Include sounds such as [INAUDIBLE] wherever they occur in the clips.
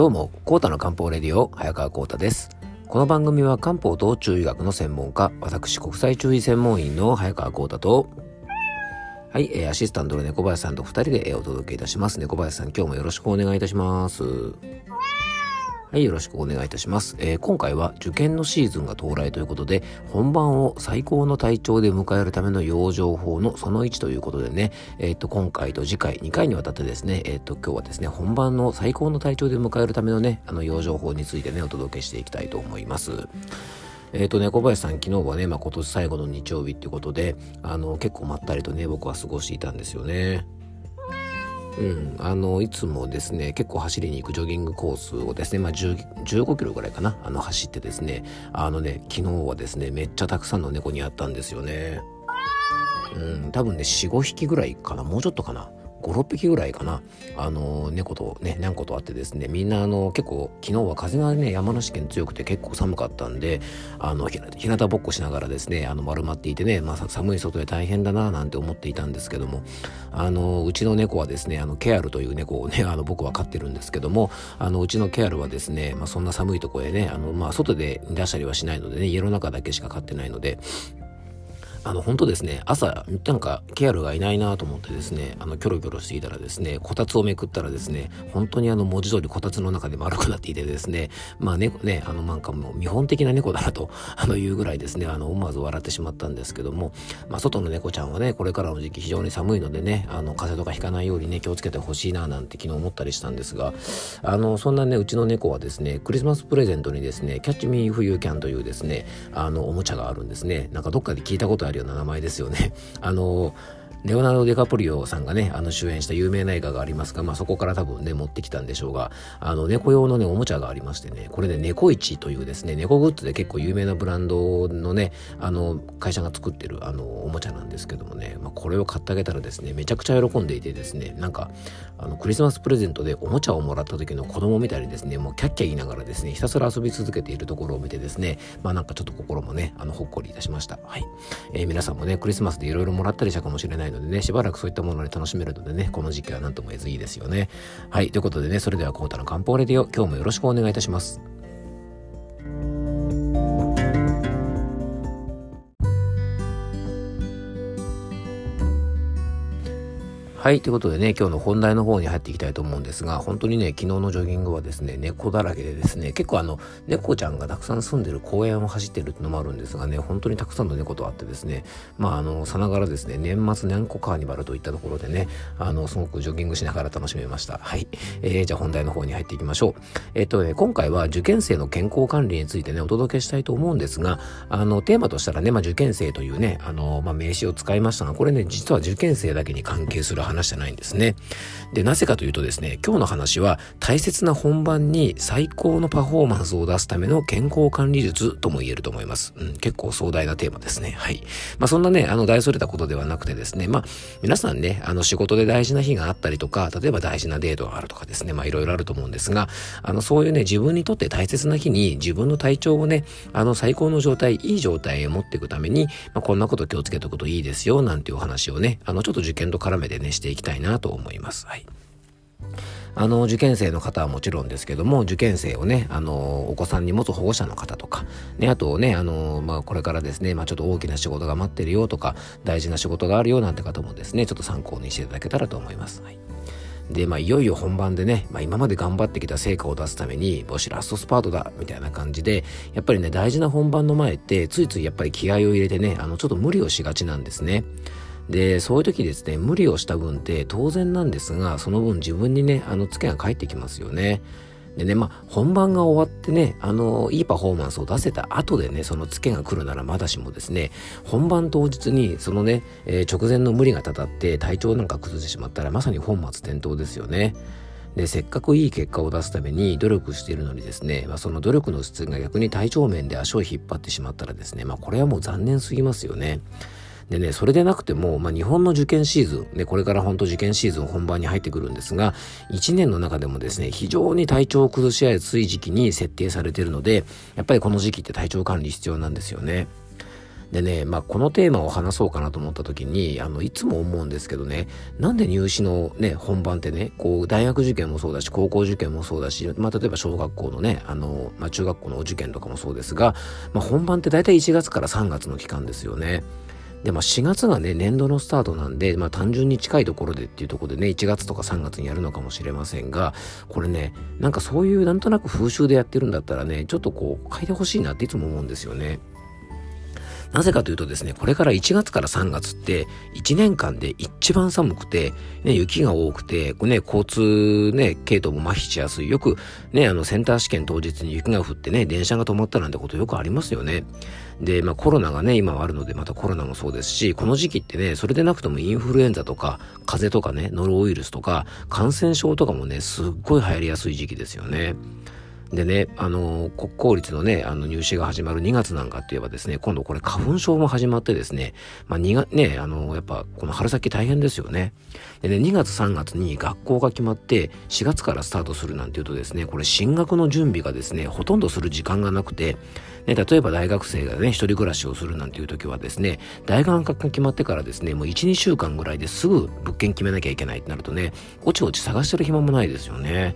どうも、コータの漢方レディオ、早川コータです。この番組は漢方と中医学の専門家、私国際中医専門員の早川コータと、はい、えー、アシスタントの猫林さんと二人で、えー、お届けいたします。猫林さん、今日もよろしくお願いいたします。はい、よろしくお願いいたします。えー、今回は受験のシーズンが到来ということで、本番を最高の体調で迎えるための養生法のその1ということでね、えっ、ー、と、今回と次回2回にわたってですね、えっ、ー、と、今日はですね、本番の最高の体調で迎えるためのね、あの、養生法についてね、お届けしていきたいと思います。えっ、ー、とね、小林さん、昨日はね、まあ、今年最後の日曜日っていうことで、あの、結構まったりとね、僕は過ごしていたんですよね。うん、あのいつもですね結構走りに行くジョギングコースをですね、まあ、15キロぐらいかなあの走ってですねあのね昨日はですねめっちゃたくさんの猫に会ったんですよね。うん、多分ね45匹ぐらいかなもうちょっとかな。56匹ぐらいかな。あの猫とねにゃんことあってですね。みんなあの結構昨日は風がね山梨県強くて結構寒かったんであのひなたぼっこしながらですねあの丸まっていてね、まあ、寒い外で大変だななんて思っていたんですけどもあのうちの猫はですねあのケアルという猫をね [LAUGHS] あの僕は飼ってるんですけどもあのうちのケアルはですね、まあ、そんな寒いとこへねあの、まあ、外で出したりはしないのでね家の中だけしか飼ってないのであの、本当ですね、朝、なんか、ケアルがいないなと思ってですね、あの、キョロキョロしていたらですね、こたつをめくったらですね、本当にあの、文字通りこたつの中で丸くなっていてですね、まあ猫ね、あの、なんかもう見本的な猫だなと、あの、いうぐらいですね、あの、思わず笑ってしまったんですけども、まあ、外の猫ちゃんはね、これからの時期非常に寒いのでね、あの、風邪とかひかないようにね、気をつけてほしいななんて昨日思ったりしたんですが、あの、そんなね、うちの猫はですね、クリスマスプレゼントにですね、キャッチミーフユーキャンというですね、あの、おもちゃがあるんですね。なんかどっかで聞いたことあるような名前ですよね。[LAUGHS] あのレオナルド・デカプリオさんがね、あの主演した有名な映画がありますが、まあそこから多分ね、持ってきたんでしょうが、あの猫用のね、おもちゃがありましてね、これね、猫市というですね、猫グッズで結構有名なブランドのね、あの、会社が作ってるあの、おもちゃなんですけどもね、まあこれを買ってあげたらですね、めちゃくちゃ喜んでいてですね、なんか、あの、クリスマスプレゼントでおもちゃをもらった時の子供みたいにですね、もうキャッキャ言いながらですね、ひたすら遊び続けているところを見てですね、まあなんかちょっと心もね、あの、ほっこりいたしました。はい。えー、皆さんもね、クリスマスでいろいろもらったりしたかもしれないのでね、しばらくそういったものに楽しめるのでね、この時期は何とも言えずいいですよね。はい、ということでね、それではコータの漢方レディオ、今日もよろしくお願いいたします。はい。ということでね、今日の本題の方に入っていきたいと思うんですが、本当にね、昨日のジョギングはですね、猫だらけでですね、結構あの、猫ちゃんがたくさん住んでる公園を走ってるってのもあるんですがね、本当にたくさんの猫と会ってですね、まああの、さながらですね、年末にゃんこカーニバルといったところでね、あの、すごくジョギングしながら楽しめました。はい。えー、じゃあ本題の方に入っていきましょう。えっ、とね、今回は受験生の健康管理についてね、お届けしたいと思うんですが、あの、テーマとしたらね、まあ受験生というね、あの、まあ名詞を使いましたが、これね、実は受験生だけに関係する話話じゃないんですね。で、なぜかというとですね、今日の話は大切な本番に最高のパフォーマンスを出すための健康管理術とも言えると思います。うん、結構壮大なテーマですね。はい。まあそんなね、あの大それたことではなくてですね、まあ皆さんね、あの仕事で大事な日があったりとか、例えば大事なデートがあるとかですね、まあいろいろあると思うんですが、あのそういうね、自分にとって大切な日に自分の体調をね、あの最高の状態、いい状態へ持っていくために、まあこんなこと気をつけておくといいですよ、なんていうお話をね、あのちょっと受験と絡めてね、していきたいなと思います。はい。あの、受験生の方はもちろんですけども、受験生をね、あの、お子さんに持つ保護者の方とか、ね、あとね、あの、まあ、これからですね、まあ、ちょっと大きな仕事が待ってるよとか、大事な仕事があるよなんて方もですね、ちょっと参考にしていただけたらと思います。はい。で、まあ、いよいよ本番でね、まあ、今まで頑張ってきた成果を出すために、もしラストスパートだ、みたいな感じで、やっぱりね、大事な本番の前って、ついついやっぱり気合を入れてね、あの、ちょっと無理をしがちなんですね。で、そういう時ですね、無理をした分って当然なんですが、その分自分にね、あの、ツケが返ってきますよね。でね、まあ、本番が終わってね、あの、いいパフォーマンスを出せた後でね、そのツケが来るならまだしもですね、本番当日に、そのね、えー、直前の無理がたたって体調なんか崩してしまったら、まさに本末転倒ですよね。で、せっかくいい結果を出すために努力しているのにですね、まあ、その努力の質が逆に体調面で足を引っ張ってしまったらですね、まあ、これはもう残念すぎますよね。でね、それでなくても、まあ、日本の受験シーズン、ね、これから本当受験シーズン本番に入ってくるんですが、1年の中でもですね、非常に体調を崩しやすい時期に設定されているので、やっぱりこの時期って体調管理必要なんですよね。でね、まあ、このテーマを話そうかなと思った時に、あの、いつも思うんですけどね、なんで入試のね、本番ってね、こう、大学受験もそうだし、高校受験もそうだし、まあ、例えば小学校のね、あの、まあ、中学校のお受験とかもそうですが、まあ、本番って大体1月から3月の期間ですよね。で、まあ、4月がね、年度のスタートなんで、まあ、単純に近いところでっていうところでね、1月とか3月にやるのかもしれませんが、これね、なんかそういうなんとなく風習でやってるんだったらね、ちょっとこう、変えてほしいなっていつも思うんですよね。なぜかというとですね、これから1月から3月って1年間で一番寒くて、ね、雪が多くて、ね、交通ね、系統も麻痺しやすい。よくね、あのセンター試験当日に雪が降ってね、電車が止まったなんてことよくありますよね。で、まあコロナがね、今はあるので、またコロナもそうですし、この時期ってね、それでなくてもインフルエンザとか、風邪とかね、ノロウイルスとか、感染症とかもね、すっごい流行りやすい時期ですよね。でね、あの、国公立のね、あの入試が始まる2月なんかって言えばですね、今度これ花粉症も始まってですね、まあ2月、ね、あの、やっぱこの春先大変ですよね。でね、2月3月に学校が決まって4月からスタートするなんていうとですね、これ進学の準備がですね、ほとんどする時間がなくて、ね、例えば大学生がね、一人暮らしをするなんていう時はですね、大学が決まってからですね、もう1、2週間ぐらいですぐ物件決めなきゃいけないってなるとね、おちおち探してる暇もないですよね。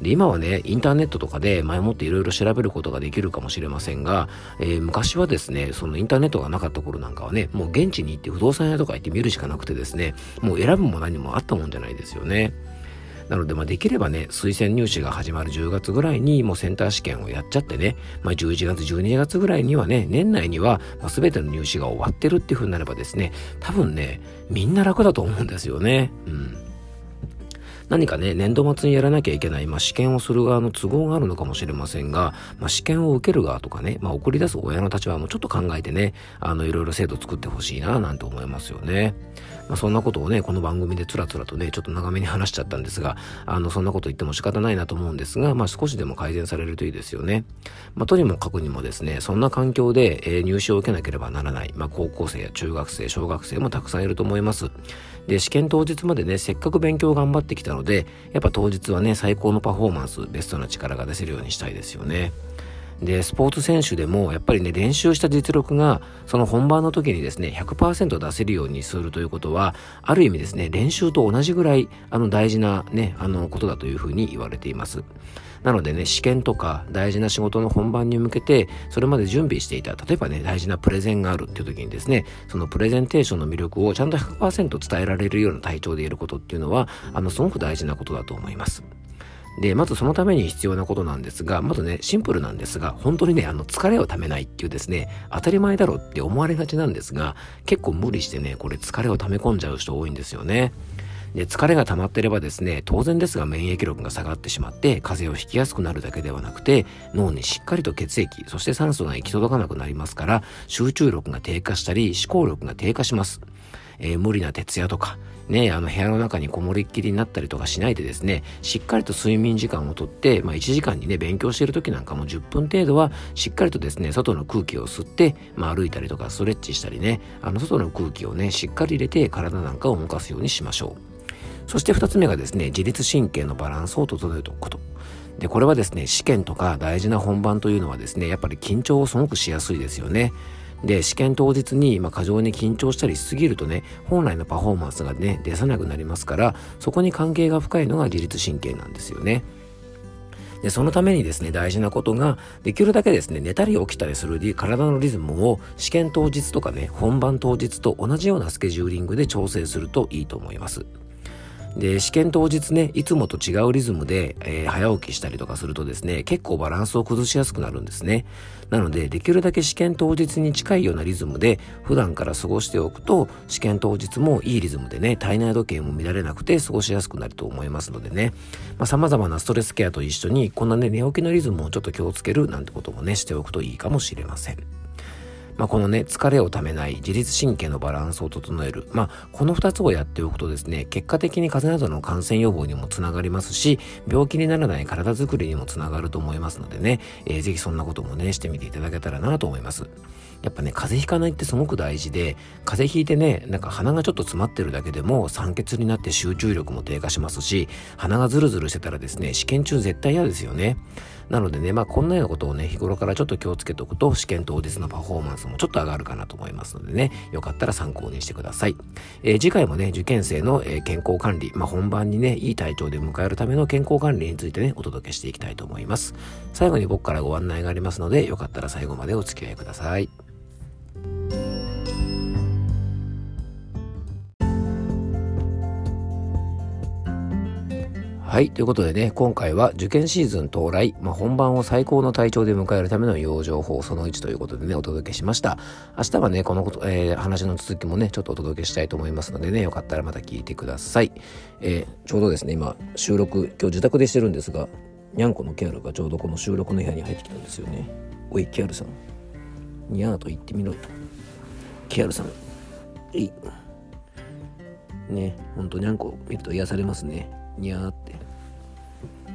で、今はね、インターネットとかで前もっていろいろ調べることができるかもしれませんが、えー、昔はですね、そのインターネットがなかった頃なんかはね、もう現地に行って不動産屋とか行って見るしかなくてですね、もう選ぶも何もあったもんじゃないですよね。なので、まあ、できればね、推薦入試が始まる10月ぐらいにもうセンター試験をやっちゃってね、まあ、11月、12月ぐらいにはね、年内には、まあ、全ての入試が終わってるっていう風になればですね、多分ね、みんな楽だと思うんですよね。うん。何かね、年度末にやらなきゃいけない、まあ、試験をする側の都合があるのかもしれませんが、まあ、試験を受ける側とかね、まあ、送り出す親の立場もちょっと考えてね、あの、いろいろ制度作ってほしいな、なんて思いますよね。まあ、そんなことをね、この番組でつらつらとね、ちょっと長めに話しちゃったんですが、あの、そんなこと言っても仕方ないなと思うんですが、まあ、少しでも改善されるといいですよね。まあ、とにもかくにもですね、そんな環境で、えー、入試を受けなければならない、まあ、高校生や中学生、小学生もたくさんいると思います。で、試験当日までね、せっかく勉強頑張ってきたので、やっぱ当日はね、最高のパフォーマンス、ベストな力が出せるようにしたいですよね。で、スポーツ選手でも、やっぱりね、練習した実力が、その本番の時にですね、100%出せるようにするということは、ある意味ですね、練習と同じぐらい、あの、大事なね、あの、ことだというふうに言われています。なのでね、試験とか大事な仕事の本番に向けて、それまで準備していた、例えばね、大事なプレゼンがあるっていう時にですね、そのプレゼンテーションの魅力をちゃんと100%伝えられるような体調でいることっていうのは、あの、すごく大事なことだと思います。で、まずそのために必要なことなんですが、まずね、シンプルなんですが、本当にね、あの、疲れをためないっていうですね、当たり前だろって思われがちなんですが、結構無理してね、これ疲れを溜め込んじゃう人多いんですよね。で、疲れが溜まってればですね、当然ですが免疫力が下がってしまって、風邪をひきやすくなるだけではなくて、脳にしっかりと血液、そして酸素が行き届かなくなりますから、集中力が低下したり、思考力が低下します。えー、無理な徹夜とか、ね、あの部屋の中にこもりっきりになったりとかしないでですね、しっかりと睡眠時間をとって、まあ1時間にね、勉強している時なんかも10分程度はしっかりとですね、外の空気を吸って、まあ歩いたりとかストレッチしたりね、あの外の空気をね、しっかり入れて体なんかを動かすようにしましょう。そして二つ目がですね、自律神経のバランスを整えておくこと。で、これはですね、試験とか大事な本番というのはですね、やっぱり緊張をすごくしやすいですよね。で、試験当日に、まあ、過剰に緊張したりしすぎるとね、本来のパフォーマンスがね、出さなくなりますから、そこに関係が深いのが自律神経なんですよね。で、そのためにですね、大事なことが、できるだけですね、寝たり起きたりする体のリズムを試験当日とかね、本番当日と同じようなスケジューリングで調整するといいと思います。で、試験当日ね、いつもと違うリズムで、えー、早起きしたりとかするとですね、結構バランスを崩しやすくなるんですね。なので、できるだけ試験当日に近いようなリズムで、普段から過ごしておくと、試験当日もいいリズムでね、体内時計も乱れなくて過ごしやすくなると思いますのでね、まあ、様々なストレスケアと一緒に、こんなね、寝起きのリズムをちょっと気をつけるなんてこともね、しておくといいかもしれません。まあ、このね、疲れをためない自律神経のバランスを整える。まあ、この二つをやっておくとですね、結果的に風邪などの感染予防にもつながりますし、病気にならない体づくりにもつながると思いますのでね、えー、ぜひそんなこともね、してみていただけたらなと思います。やっぱね、風邪ひかないってすごく大事で、風邪ひいてね、なんか鼻がちょっと詰まってるだけでも酸欠になって集中力も低下しますし、鼻がズルズルしてたらですね、試験中絶対嫌ですよね。なのでね、まあこんなようなことをね、日頃からちょっと気をつけておくと、試験当日のパフォーマンスもちょっと上がるかなと思いますのでね、よかったら参考にしてください。えー、次回もね、受験生の、えー、健康管理、まあ、本番にね、いい体調で迎えるための健康管理についてね、お届けしていきたいと思います。最後に僕からご案内がありますので、よかったら最後までお付き合いください。はい。ということでね、今回は受験シーズン到来、まあ、本番を最高の体調で迎えるための養生法その1ということでね、お届けしました。明日はね、このこと、えー、話の続きもね、ちょっとお届けしたいと思いますのでね、よかったらまた聞いてください。えー、ちょうどですね、今、収録、今日自宅でしてるんですが、にゃんこのケアルがちょうどこの収録の部屋に入ってきたんですよね。おい、ケアルさん。にゃーと言ってみろよ。ケアルさん。えい。ね、ほんとにゃんこ見ると癒されますね。にゃーって。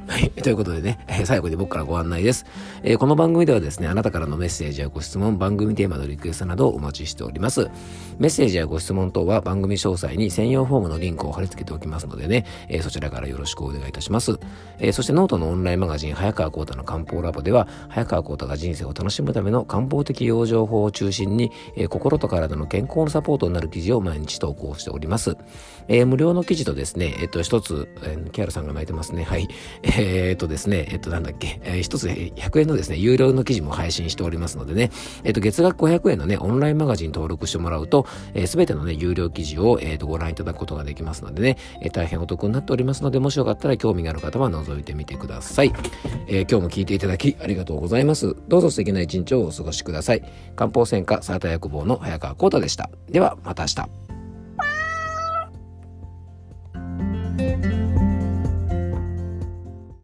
はい。[LAUGHS] ということでね、えー、最後に僕からご案内です、えー、この番組ではですね、あなたからのメッセージやご質問、番組テーマのリクエストなどをお待ちしております。メッセージやご質問等は番組詳細に専用フォームのリンクを貼り付けておきますのでね、えー、そちらからよろしくお願いいたします。えそしてノートのオンラインマガジン、早川幸太の漢方ラボでは、早川幸太が人生を楽しむための漢方的養生法を中心に、え心と体の健康のサポートになる記事を毎日投稿しております。え無料の記事とですね、えっと、一つ、えー、キャラさんが泣いてますね。はい。えー、えっとですね、ね、えっと、なんだっけ、えー、一つ100円のですね、有料の記事も配信しておりますのでね、えっと、月額500円のね、オンラインマガジン登録してもらうと、えー、すべてのね、有料記事を、えっと、ご覧いただくことができますのでね、え、大変お得になっておりますので、もしよかったら興味がある方は覗いてみてください。え、今日も聞いていただきありがとうございます。どうぞ素敵な一日をお過ごしください。漢方専科サータ薬房の早川幸太でした。では、また明日。